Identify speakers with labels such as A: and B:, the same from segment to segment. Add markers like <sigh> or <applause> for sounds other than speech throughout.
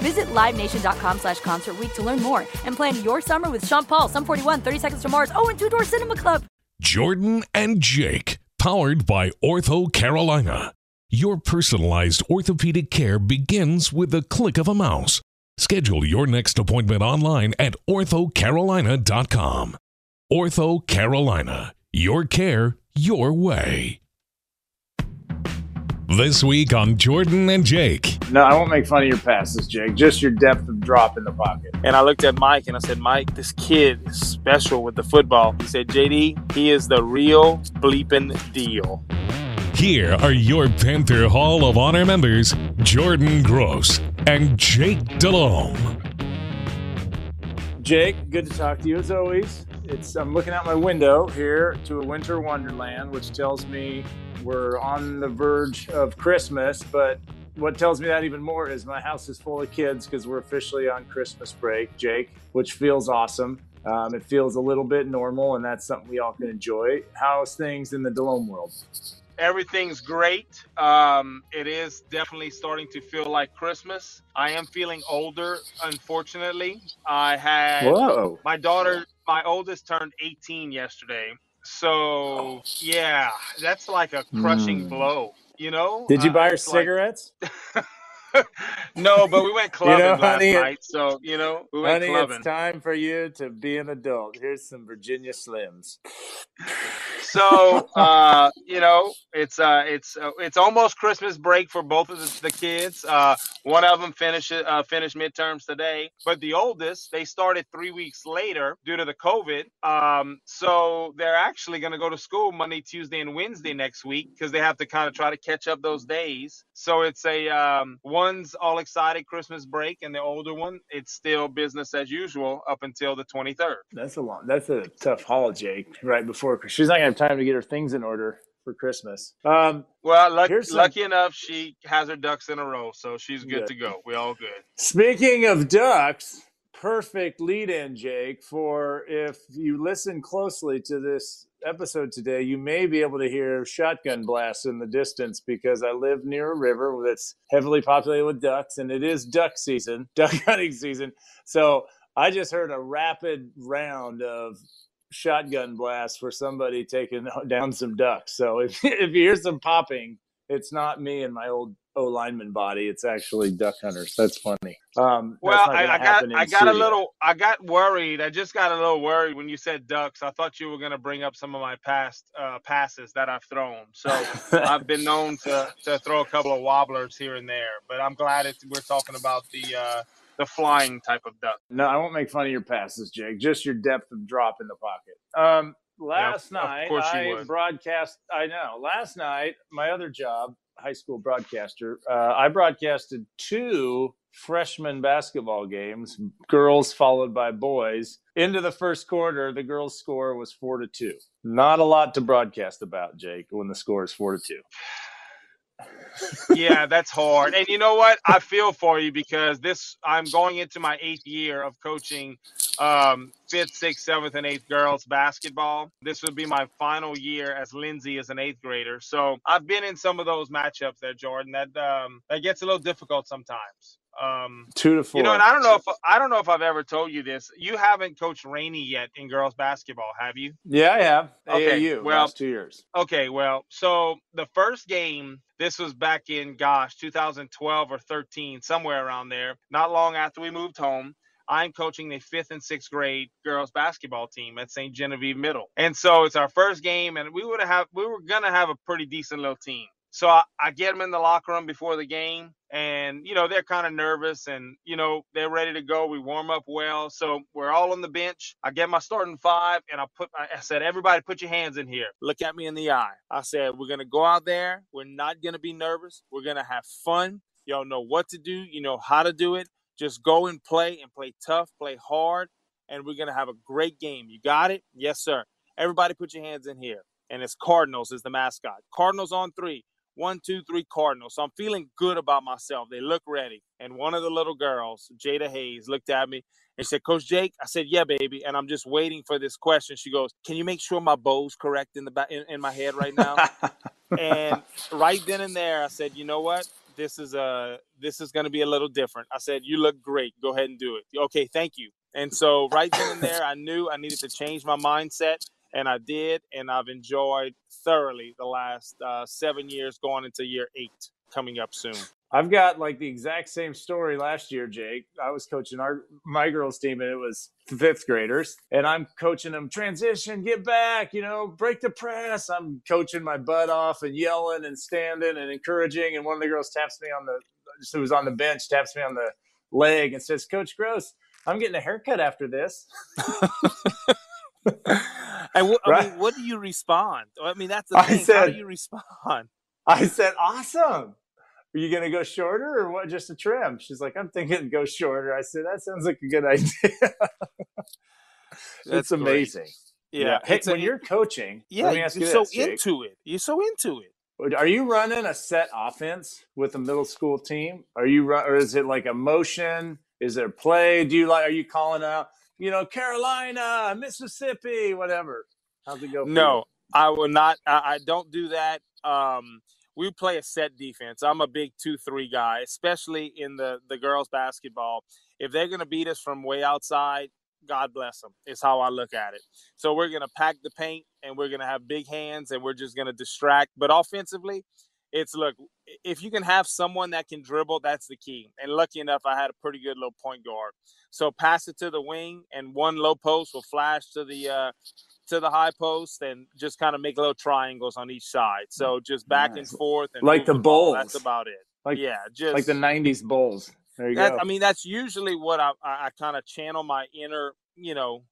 A: Visit LiveNation.com slash Concert to learn more and plan your summer with Sean Paul, Sum 41, 30 Seconds to Mars, oh, and Two Door Cinema Club.
B: Jordan and Jake, powered by Ortho Carolina. Your personalized orthopedic care begins with the click of a mouse. Schedule your next appointment online at orthocarolina.com. Ortho Carolina, your care, your way. This week on Jordan and Jake.
C: No, I won't make fun of your passes, Jake. Just your depth of drop in the pocket.
D: And I looked at Mike and I said, Mike, this kid is special with the football. He said, JD, he is the real bleeping deal.
B: Here are your Panther Hall of Honor members, Jordan Gross and Jake Delhomme.
C: Jake, good to talk to you as always. It's I'm looking out my window here to a winter wonderland, which tells me we're on the verge of Christmas. But what tells me that even more is my house is full of kids because we're officially on Christmas break, Jake, which feels awesome. Um, it feels a little bit normal, and that's something we all can enjoy. How's things in the Delhomme world?
D: Everything's great. Um, it is definitely starting to feel like Christmas. I am feeling older, unfortunately. I had
C: Whoa.
D: my daughter, my oldest turned 18 yesterday. So, yeah, that's like a crushing
C: Mm.
D: blow, you know?
C: Did you
D: Uh,
C: buy her
D: it's like-
C: cigarettes? <laughs> <laughs>
D: no, but we went <laughs> clubbing last
C: honey, it-
D: night. So, you know, we went
C: Honey,
D: clubbing.
C: it's time for you to be an adult. Here's some Virginia Slims.
D: so uh you know it's uh it's uh, it's almost christmas break for both of the, the kids uh one of them finished uh finished midterms today but the oldest they started three weeks later due to the covid um so they're actually going to go to school monday tuesday and wednesday next week because they have to kind of try to catch up those days so it's a um one's all excited christmas break and the older one it's still business as usual up until the 23rd
C: That's a long. That's a tough haul, Jake. Right before Christmas. she's not gonna have time to get her things in order for Christmas. Um,
D: Well, luck,
C: some-
D: lucky enough, she has her ducks in a row, so she's good
C: Good.
D: to go. We all good.
C: speaking of ducks, perfect lead-in, Jake. For if you listen closely to this episode today, you may be able to hear shotgun blasts in the distance because I live near a river that's heavily populated with ducks, and it is duck season, <laughs> duck hunting season. So I just heard a rapid round of shotgun blasts for somebody taking <laughs> down some ducks. So if, <laughs> if you hear some popping, it's not me and my old O lineman body. It's actually duck hunters. That's funny. Um,
D: Well,
C: that's
D: I, I got I got a little I got worried. I just got a little worried when you said ducks. I thought you were gonna bring up some of my past uh, passes that I've thrown. So <laughs> I've been known to to throw a couple of wobblers here and there, but I'm glad it's, we're talking about the uh, the flying type of duck.
C: No, I won't make fun of your passes, Jake. Just your depth of drop in the pocket. Um, last
D: of
C: night I
D: would.
C: broadcast. I know. Last night, my other job, high school broadcaster, uh, I broadcasted two freshman basketball games, girls followed by boys. Into the first quarter, the girls' score was four to two. Not a lot to broadcast about, Jake, when the score is four to two.
E: yeah, that's hard. And you know what? I <laughs> feel for you because this I'm going into my eighth year of coaching um, fifth, sixth, seventh, and eighth girls basketball. This would be my final year as Lindsay as an eighth grader. So I've been in some of those matchups there, Jordan. That um, that gets a little difficult sometimes. Um,
C: Two to four.
E: You know, and I don't know if I don't know if I've ever told you this. You haven't coached Rainey yet in girls basketball, have you?
C: Yeah, I have.
E: Okay,
C: AAU
E: well-
C: last two years.
E: Okay, well, so the first game, this was back in gosh, 2012 or 13, somewhere around there. Not long after we moved home. I'm coaching the fifth and sixth grade girls basketball team at St. Genevieve Middle, and so it's our first game, and we would have we were gonna have a pretty decent little team. So I, I get them in the locker room before the game, and you know they're kind of nervous, and you know they're ready to go. We warm up well, so we're all on the bench. I get my starting five, and I put I said, everybody, put your hands in here. Look at me in the eye. I said, we're gonna go out there. We're not gonna be nervous. We're gonna have fun. Y'all know what to do. You know how to do it. Just go and play and play tough, play hard, and we're gonna have a great game. You got it? Yes, sir. Everybody, put your hands in here. And it's Cardinals is the mascot. Cardinals on three. One, two, three Cardinals. So I'm feeling good about myself. They look ready. And one of the little girls, Jada Hayes, looked at me and she said, Coach Jake, I said, Yeah, baby. And I'm just waiting for this question. She goes, Can you make sure my bow's correct in the back in, in my head right now? <laughs> and right then and there, I said, You know what? This is a this is gonna be a little different. I said, You look great. Go ahead and do it. Okay, thank you. And so right then and there, I knew I needed to change my mindset and I did, and I've enjoyed thoroughly the last uh, seven years, going into year eight coming up soon.
C: I've got like the exact same story last year, Jake. I was coaching our my girls team, and it was fifth graders, and I'm coaching them transition, get back, you know, break the press. I'm coaching my butt off and yelling and standing and encouraging. And one of the girls taps me on the who was on the bench taps me on the leg and says, "Coach Gross, I'm getting a haircut after this." <laughs>
D: and what, I
C: Right.
D: mean, what do you respond? I mean, that's the thing. How do you respond?
C: I said, "Awesome." Are you gonna go shorter or what? Just a trim? She's like, "I'm thinking go shorter." I said, "That sounds like a good <laughs> idea."
D: That's
C: amazing.
D: Yeah.
C: Hey,
D: it's a-
C: when you're coaching,
D: yeah,
C: let me ask you
D: you're so
C: this,
D: into it. You're so into it.
C: Are you running a set offense with a middle school team? Are you run, or is it like a motion? Is there play? Do you like? Are you calling out? You know, Carolina, Mississippi, whatever. How's it go? for
D: No, I will not. I, I don't do that. Um, we play a set defense. I'm a big two-three guy, especially in the the girls basketball. If they're going to beat us from way outside, God bless them. Is how I look at it. So we're going to pack the paint, and we're going to have big hands, and we're just going to distract. But offensively, it's look if you can have someone that can dribble, that's the key. And lucky enough, I had a pretty good little point guard. So pass it to the wing, and one low post will flash to the uh, to the high post, and just kind of make little triangles on each side. So just back
C: Nice.
D: and forth, and
C: Like the
D: ball. That's about it.
C: Like-
D: yeah, just
C: like the '90s Bulls. There you
D: that,
C: go.
D: I mean, that's usually what I I, I kind of channel my inner, you know,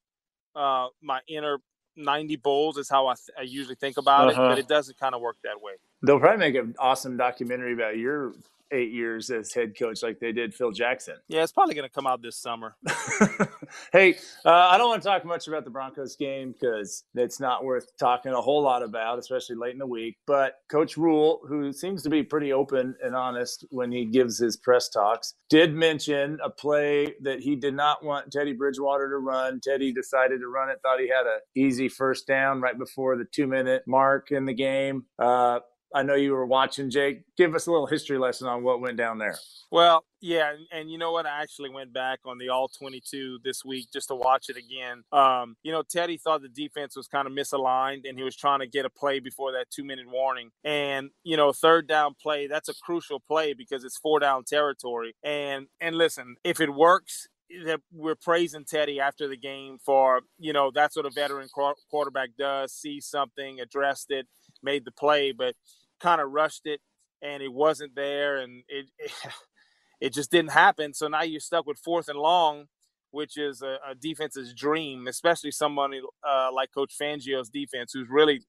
D: uh, my inner ninety bulls is how I, th- I usually think about
C: Uh-huh.
D: it, but it doesn't kind of work that way.
C: They'll probably make an awesome documentary about your eight years as head coach, like they did Phil Jackson.
D: Yeah, it's probably going to come out this summer. <laughs>
C: hey, uh, I don't want to talk much about the Broncos game because it's not worth talking a whole lot about, especially late in the week. But Coach Rhule, who seems to be pretty open and honest when he gives his press talks, did mention a play that he did not want Teddy Bridgewater to run. Teddy decided to run it, thought he had an easy first down right before the two minute mark in the game. Uh, I know you were watching, Jake. Give us a little history lesson on what went down there.
D: Well, yeah, and, and you know what? I actually went back on the All 22 this week just to watch it again. Um, you know, Teddy thought the defense was kind of misaligned, and he was trying to get a play before that two minute warning. And you know, third down play that's a crucial play because it's four down territory. And and listen, if it works. That we're praising Teddy after the game for you know that's what a veteran quar- quarterback does see something addressed it made the play but kind of rushed it and it wasn't there and it, it <laughs> it just didn't happen. So now you're stuck with fourth and long, which is a, a defense's dream, especially somebody uh, like Coach Fangio's defense, who's really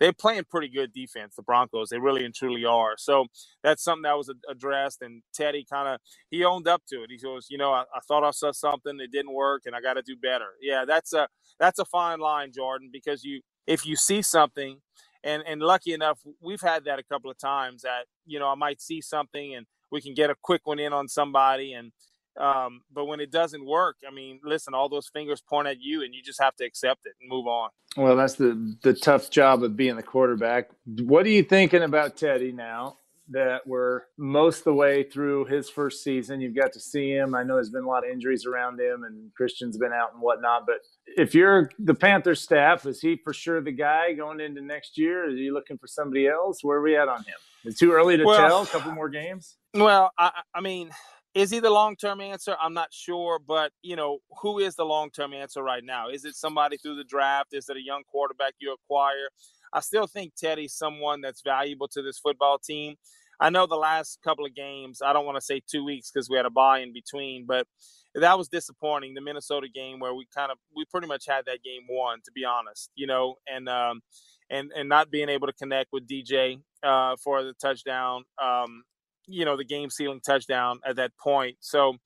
D: they're playing pretty good defense. The Broncos, they really and truly are. So that's something that was addressed, and Teddy kind of he owned up to it. He goes, you know, I, I thought I saw something, it didn't work, and I got to do better. Yeah, that's a that's a fine line, Jordan, because you if you see something and and lucky enough, we've had that a couple of times that you know I might see something and we can get a quick one in on somebody and um, but when it doesn't work, I mean, listen, all those fingers point at you, and you just have to accept it and move on.
C: Well, that's the the tough job of being the quarterback. What are you thinking about Teddy now that were most the way through his first season? You've got to see him. I know there's been a lot of injuries around him, and Christian's been out and whatnot. But if you're the Panthers staff, is he for sure the guy going into next year? Are you looking for somebody else? Where are we at on him? It's too early to well, tell. A couple more games.
D: Well, I, I mean is he the long term answer? I'm not sure, but you know, who is the long term answer right now? Is it somebody through the draft? Is it a young quarterback you acquire? I still think Teddy's someone that's valuable to this football team. I know the last couple of games, I don't want to say two weeks because we had a bye in between, but that was disappointing. The Minnesota game where we kind of we pretty much had that game won, to be honest, you know, and um and and not being able to connect with DJ uh, for the touchdown. Um, you know the game sealing touchdown at that point. So,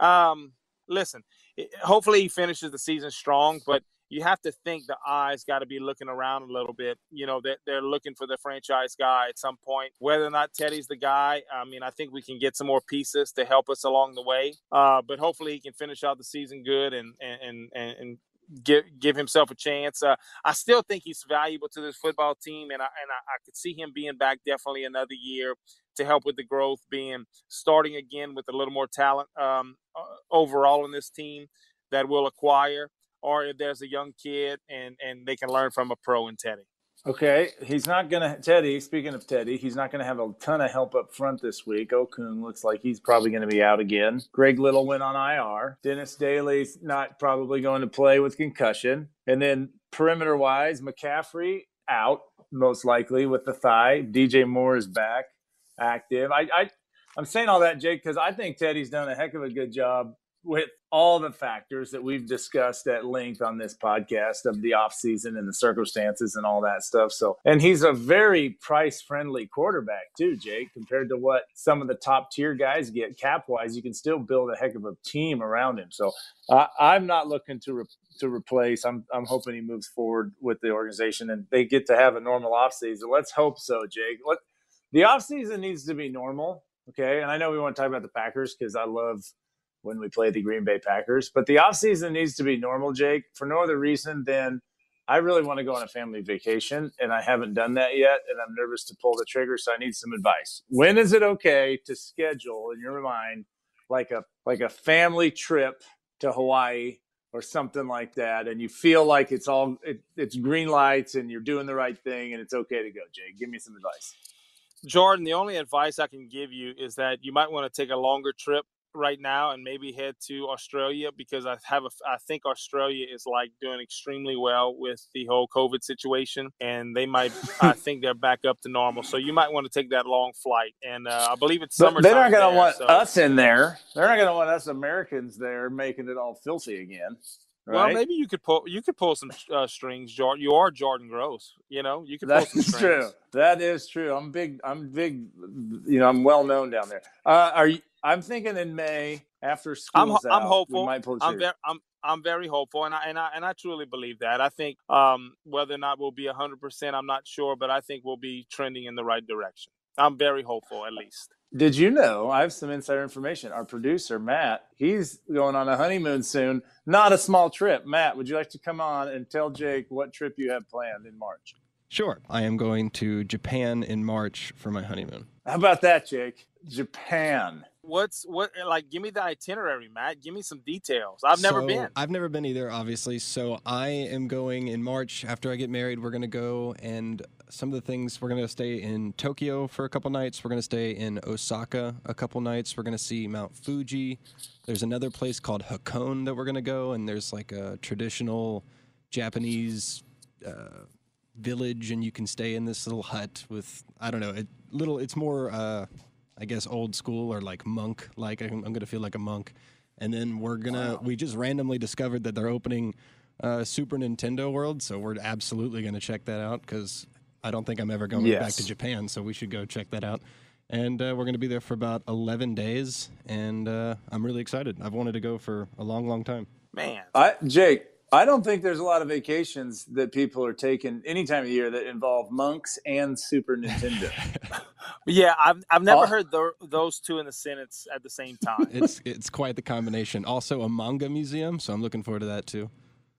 D: um, listen, hopefully he finishes the season strong, but you have to think the eyes got to be looking around a little bit. You know, they're, they're looking for the franchise guy at some point. Whether or not Teddy's the guy, I mean, I think we can get some more pieces to help us along the way. Uh, but hopefully he can finish out the season good and and and, and give give himself a chance. Uh, I still think he's valuable to this football team, and I and I, I, could see him being back definitely another year to help with the growth, being starting again with a little more talent um, uh, overall in this team that we'll acquire, or if there's a young kid and and they can learn from a pro in Teddy.
C: Okay, he's not gonna Teddy. Speaking of Teddy, he's not gonna have a ton of help up front this week. Okung looks like he's probably gonna be out again. Greg Little went on IR. Dennis Daley's not probably going to play with concussion. And then perimeter wise, McCaffrey out most likely with the thigh. DJ Moore is back active. I, I I'm saying all that, Jake, because I think Teddy's done a heck of a good job with all the factors that we've discussed at length on this podcast of the offseason and the circumstances and all that stuff. So, and he's a very price friendly quarterback too, Jake, compared to what some of the top tier guys get cap wise. You can still build a heck of a team around him. So, uh, I'm not looking to re- to replace. I'm I'm hoping he moves forward with the organization and they get to have a normal offseason. Let's hope so, Jake. What the offseason needs to be normal. Okay. And I know we want to talk about the Packers because I love when we play the Green Bay Packers. But the offseason needs to be normal, Jake, for no other reason than I really want to go on a family vacation and I haven't done that yet. And I'm nervous to pull the trigger. So I need some advice. When is it okay to schedule in your mind like a like a family trip to Hawaii or something like that and you feel like it's all it, it's green lights and you're doing the right thing and it's okay to go jake give me some advice
D: jordan the only advice i can give you is that you might want to take a longer trip right now and maybe head to Australia because I have a I think Australia is like doing extremely well with the whole COVID situation and they might I <laughs> think they're back up to normal. So you might want to take that long flight and uh, I believe it's summer.
C: They're not going to want so. us in there. They're not going to want us Americans there making it all filthy again. Right?
D: Well, maybe you could pull you could pull some uh, strings, Jordan. You are Jordan Gross, you know. You could.
C: Pull That's some true. That is true. I'm big. I'm big. You know, I'm well known down there. Uh, are you? I'm thinking in May after school.
D: I'm,
C: out,
D: I'm hopeful. I'm very, I'm, I'm very hopeful, and I and I and I truly believe that. I think um, whether or not we'll be 100, percent I'm not sure, but I think we'll be trending in the right direction. I'm very hopeful, at least.
C: Did you know? I have some insider information. Our producer Matt, he's going on a honeymoon soon. Not a small trip. Matt, would you like to come on and tell Jake what trip you have planned in March?
F: Sure. I am going to Japan in March for my honeymoon.
C: How about that, Jake? Japan
D: what's what like give me the itinerary matt. Give me some details. I've so, never been.
F: I've never been either obviously. So i am going in march after i get married we're going to go and some of the things we're going to stay in tokyo for a couple nights. We're going to stay in osaka a couple nights. We're going to see mount fuji. There's another place called hakone that we're going to go and there's like a traditional japanese uh, village and you can stay in this little hut with i don't know it little it's more uh, I guess old school or like monk. Like I'm, I'm gonna feel like a monk. And then we're gonna wow. we just randomly discovered that they're opening uh, Super Nintendo World, so we're absolutely gonna check that out because I don't think I'm ever going yes. back to Japan, so we should go check that out. And uh, we're going to be there for about 11 days, and uh, I'm really excited. I've wanted to go for a long, long time.
D: Man,
C: I, Jake, I don't think there's a lot of vacations that people are taking any time of year that involve monks and Super Nintendo. <laughs>
D: yeah, I've I've never oh. heard the, those two in the sentence at the same time.
F: it's it's quite the combination. Also, a manga museum, so I'm looking forward to that too.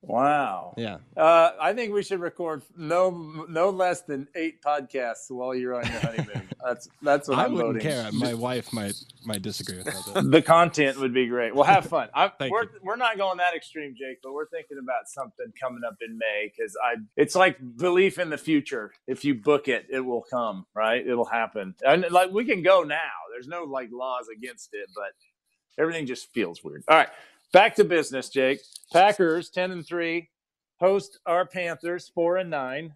C: Wow.
F: Yeah.
C: Uh, I think we should record no no less than eight podcasts while you're on your honeymoon. <laughs> that's that's what I I'm
F: wouldn't
C: voting.
F: care. My wife might might disagree with that.
C: the content would be great. We'll have fun. I, we're you. we're not going that extreme, Jake, but we're thinking about something coming up in May because I it's like belief in the future. If you book it, it will come. Right? It'll happen. And like we can go now. There's no like laws against it, but everything just feels weird. All right back to business, Jake. Packers ten and three host our Panthers four and nine.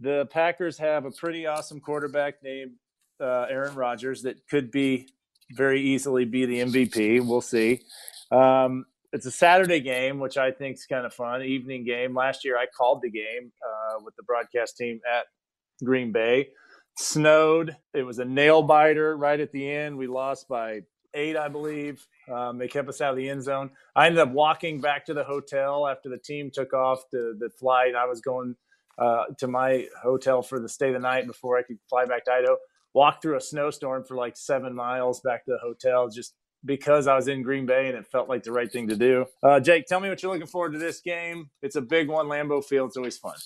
C: The Packers have a pretty awesome quarterback named uh, Aaron Rodgers that could be very easily be the MVP. We'll see. Um, it's a Saturday game, which I think is kind of fun. Evening game. Last year, I called the game uh, with the broadcast team at Green Bay. Snowed. It was a nail biter right at the end. We lost by eight, I believe. Um, they kept us out of the end zone. I ended up walking back to the hotel after the team took off the, the flight. I was going uh, to my hotel for the stay the night before I could fly back to Idaho. Walked through a snowstorm for like seven miles back to the hotel just because I was in Green Bay and it felt like the right thing to do. Uh, Jake, tell me what you're looking forward to this game. It's a big one. Lambeau Field. It's always fun.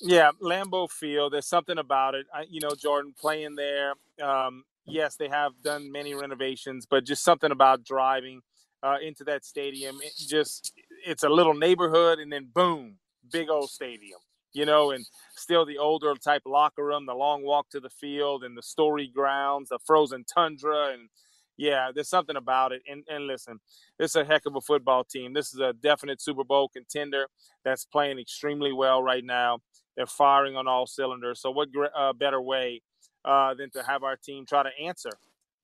D: Yeah, Lambeau Field. There's something about it. I, you know, Jordan playing there. Um, yes, they have done many renovations, but just something about driving uh, into that stadium. It just it's a little neighborhood, and then boom, big old stadium. You know, and still the older type locker room, the long walk to the field, and the story grounds, the frozen tundra, and yeah, there's something about it. And and listen, this is a heck of a football team. This is a definite Super Bowl contender that's playing extremely well right now. They're firing on all cylinders. So what uh, better way uh, than to have our team try to answer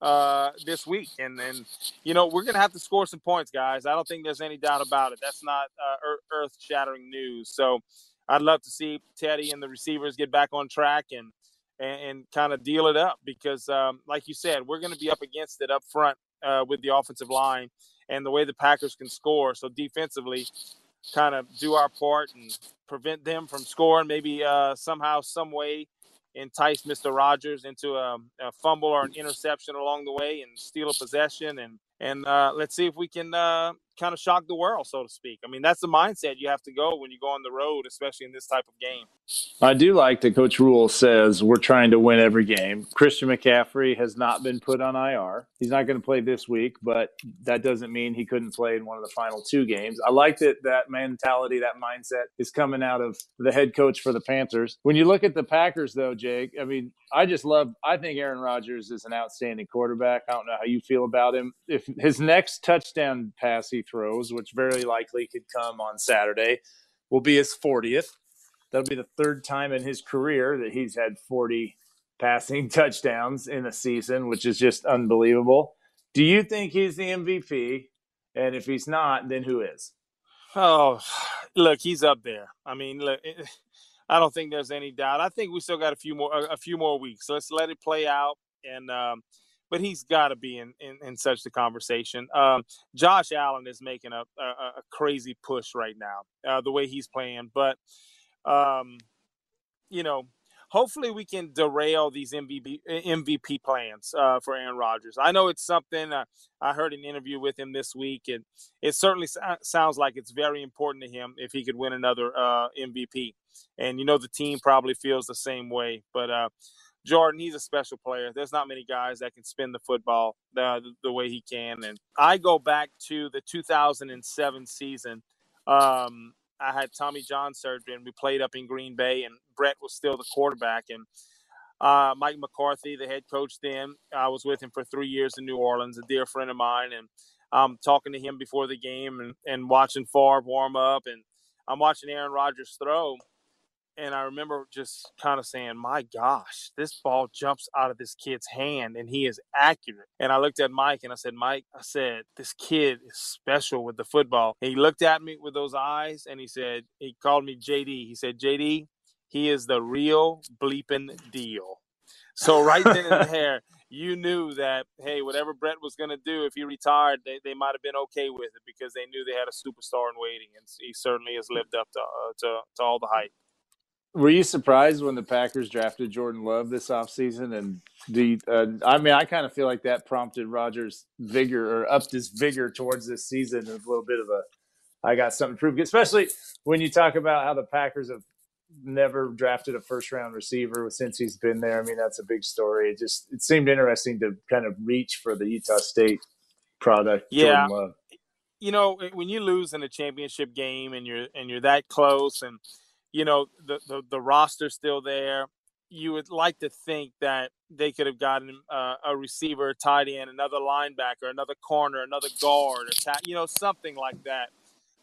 D: uh, this week. And then, you know, we're going to have to score some points, guys. I don't think there's any doubt about it. That's not uh, earth shattering news. So I'd love to see Teddy and the receivers get back on track and, and, and kind of deal it up because, um, like you said, we're going to be up against it up front uh, with the offensive line and the way the Packers can score. So defensively, kind of do our part and prevent them from scoring maybe uh, somehow, some way entice Mr. Rodgers into a, a, fumble or an interception along the way and steal a possession and and uh, let's see if we can uh, kind of shock the world, so to speak. I mean, that's the mindset you have to go when you go on the road, especially in this type of game.
C: I do like that Coach Rhule says we're trying to win every game. Christian McCaffrey has not been put on IR. He's not going to play this week, but that doesn't mean he couldn't play in one of the final two games. I like that that mentality, that mindset is coming out of the head coach for the Panthers. When you look at the Packers, though, Jake, I mean, I just love. I think Aaron Rodgers is an outstanding quarterback. I don't know how you feel about him. If his next touchdown pass he throws, which very likely could come on Saturday, will be his 40th. That'll be the third time in his career that he's had 40 passing <laughs> touchdowns in a season, which is just unbelievable. Do you think he's the MVP? And if he's not, then who is?
D: Oh, look, he's up there. I mean, look, I don't think there's any doubt. I think we still got a few more a, few more weeks. Let's let it play out. And um, but he's got to be in, in, in such the conversation. Um, Josh Allen is making a, a, a crazy push right now, uh, the way he's playing. But um, you know, hopefully we can derail these MVP MVP plans uh, for Aaron Rodgers. I know it's something uh, I heard an interview with him this week, and it certainly sounds like it's very important to him if he could win another uh, MVP. And you know the team probably feels the same way. But uh, Jordan, he's a special player. There's not many guys that can spin the football the, the way he can. And I go back to the 2007 season. Um, I had Tommy John surgery, and we played up in Green Bay, and Brett was still the quarterback, and uh, Mike McCarthy, the head coach then, I was with him for three years in New Orleans, a dear friend of mine, and I'm talking to him before the game and, and watching Favre warm up, and I'm watching Aaron Rodgers throw, and I remember just kind of saying, "My gosh, this ball jumps out of this kid's hand, and he is accurate." And I looked at Mike and I said, "Mike, I said this kid is special with the football." And he looked at me with those eyes, and he said, he called me JD. He said, "JD, he is the real bleeping deal." So right then and <laughs> there, you knew that hey, whatever Brett was going to do if he retired, they, they might have been okay with it because they knew they had a superstar in waiting, and he certainly has lived up to uh, to, to all the hype.
C: Were you surprised when the Packers drafted Jordan Love this offseason? And do you, uh, I mean, I kind of feel like that prompted Rodgers' vigor or upped his vigor towards this season. A little bit of a, I got something to prove, especially when you talk about how the Packers have never drafted a first round receiver since he's been there. I mean, that's a big story. It just it seemed interesting to kind of reach for the Utah State product.
D: Yeah. You know, when you lose in a championship game and you're and you're that close and you know the, the, the roster's still there. You would like to think that they could have gotten uh, a receiver, tight end, another linebacker, another corner, another guard, attack, you know, something like that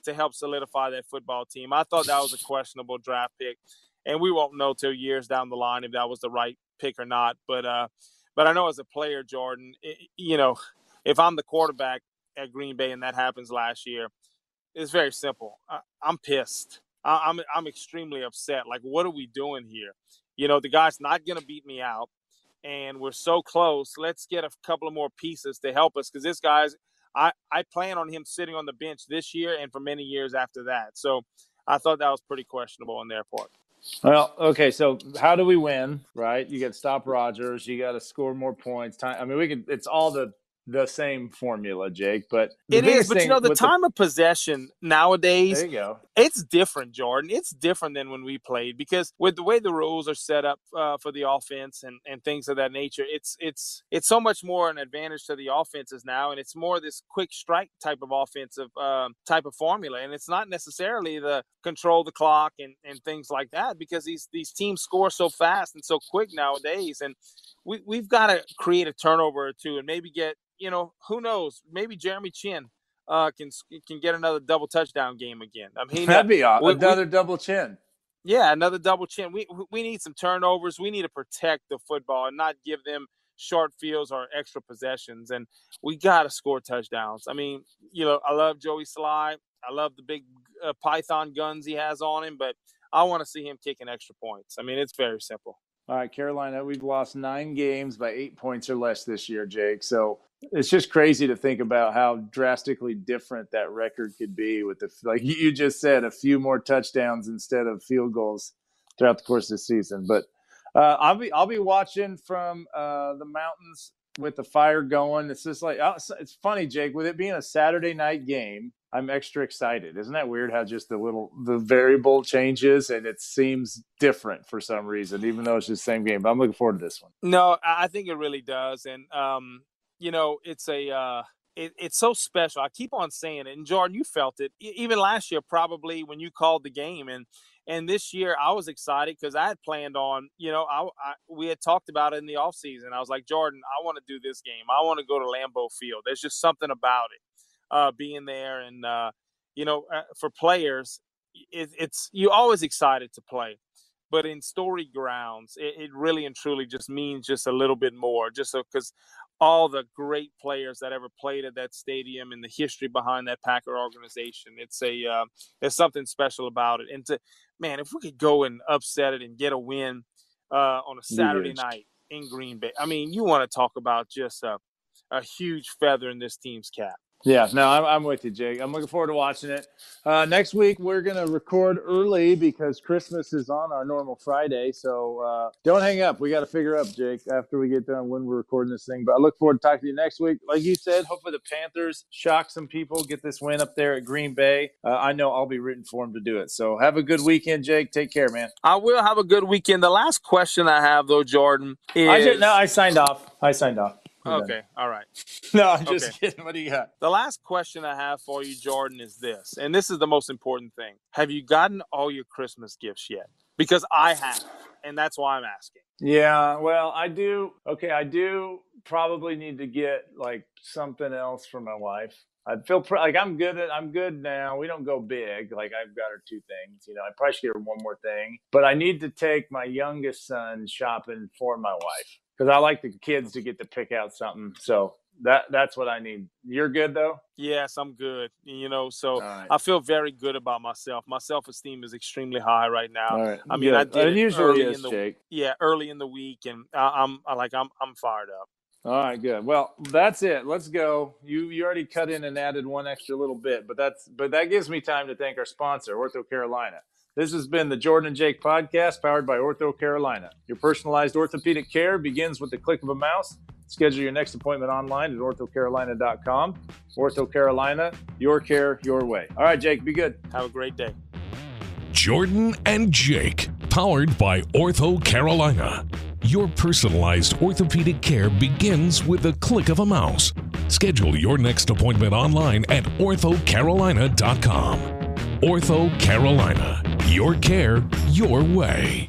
D: to help solidify that football team. I thought that was a questionable draft pick, and we won't know till years down the line if that was the right pick or not. But uh, but I know as a player, Jordan, it, you know, if I'm the quarterback at Green Bay and that happens last year, it's very simple. I, I'm pissed. I'm I'm extremely upset. Like, what are we doing here? You know, the guy's not to beat me out, and we're so close. Let's get a couple of more pieces to help us because this guy's. I I plan on him sitting on the bench this year and for many years after that. So, I thought that was pretty questionable on their part.
C: Well, okay, so how do we win? Right, you got to stop Rodgers. You got to score more points. Time. I mean, we can. It's all the the same formula, Jake. But
D: it is. But you know, the time the, of possession nowadays,
C: there you go.
D: It's different, Jordan. It's different than when we played because with the way the rules are set up uh, for the offense and, and things of that nature, it's it's it's so much more an advantage to the offenses now, and it's more this quick strike type of offensive uh, type of formula, and it's not necessarily the control the clock and, and things like that because these these teams score so fast and so quick nowadays, and we we've got to create a turnover or two and maybe get you know, who knows? Maybe Jeremy Chinn uh, can can get another double touchdown game again. I mean,
C: that'd be awesome. another we, double chin.
D: Yeah, another double chin. We we need some turnovers. We need to protect the football and not give them short fields or extra possessions. And we got to score touchdowns. I mean, you know, I love Joey Slye. I love the big uh, Python guns he has on him, but I want to see him kicking extra points. I mean, it's very simple.
C: All right, Carolina, we've lost nine games by eight points or less this year, Jake. So it's just crazy to think about how drastically different that record could be with the like you just said a few more touchdowns instead of field goals throughout the course of the season but uh, I'll be I'll be watching from uh, the mountains with the fire going. It's just like uh, it's funny, Jake. With it being a Saturday night game, I'm extra excited. Isn't that weird? How just the little the variable changes and it seems different for some reason, even though it's the same game. But I'm looking forward to this one.
D: No, I think it really does, and um, you know, it's a uh, it, it's so special. I keep on saying it, and Jordan, you felt it even last year, probably when you called the game, and and this year I was excited because I had planned on, you know, I, I, we had talked about it in the off season. I was like, Jordan, I want to do this game. I want to go to Lambeau Field. There's just something about it, uh, being there, and uh, you know, uh, for players, it, it's you always excited to play but in story grounds it, it, really and truly just means just a little bit more just because all the great players that ever played at that stadium and the history behind that Packer organization. It's a uh, there's something special about it. And to man, if we could go and upset it and get a win uh, on a Saturday night in Green Bay, I mean, you want to talk about just a a huge feather in this team's cap.
C: Yeah, no, I'm, I'm with you, Jake. I'm looking forward to watching it. Uh, next week, we're going to record early because Christmas is on our normal Friday. So uh, don't hang up. We got to figure up, Jake, after we get done when we're recording this thing. But I look forward to talking to you next week. Like you said, hopefully the Panthers shock some people, get this win up there at Green Bay. Uh, I know I'll be rooting for them to do it. So have a good weekend, Jake. Take care, man.
D: I will have a good weekend. The last question I have, though, Jordan, is.
C: I just, no, I signed off. I signed off.
D: Okay, all right. <laughs>
C: No, I'm just okay. kidding. What do you got?
D: The last question I have for you, Jordan, is this, and this is the most important thing: Have you gotten all your Christmas gifts yet? Because I have, and that's why I'm asking.
C: Yeah, well, I do. Okay, I do probably need to get like something else for my wife. I feel pr- like I'm good at I'm good now. We don't go big. Like I've got her two things. You know, I probably should get her one more thing. But I need to take my youngest son shopping for my wife because I like the kids to get to pick out something. So that that's what I need. You're good though.
D: Yes, I'm good. You know, so right. I feel very good about myself. My self esteem is extremely high right now.
C: Right.
D: I mean, I did
C: it usually is,
D: in the,
C: Jake.
D: Yeah, early in the week, and I, am like I'm I'm fired up.
C: All right, good. Well, that's it. Let's go. You you already cut in and added one extra little bit, but that's but that gives me time to thank our sponsor, Ortho Carolina. This has been the Jordan and Jake podcast powered by Ortho Carolina. Your personalized orthopedic care begins with the click of a mouse. Schedule your next appointment online at orthocarolina.com. Ortho Carolina, your care, your way. All right, Jake, be good.
D: Have a great day.
B: Jordan and Jake, powered by Ortho Carolina. Your personalized orthopedic care begins with the click of a mouse. Schedule your next appointment online at orthocarolina.com. Ortho Carolina, your care, your way.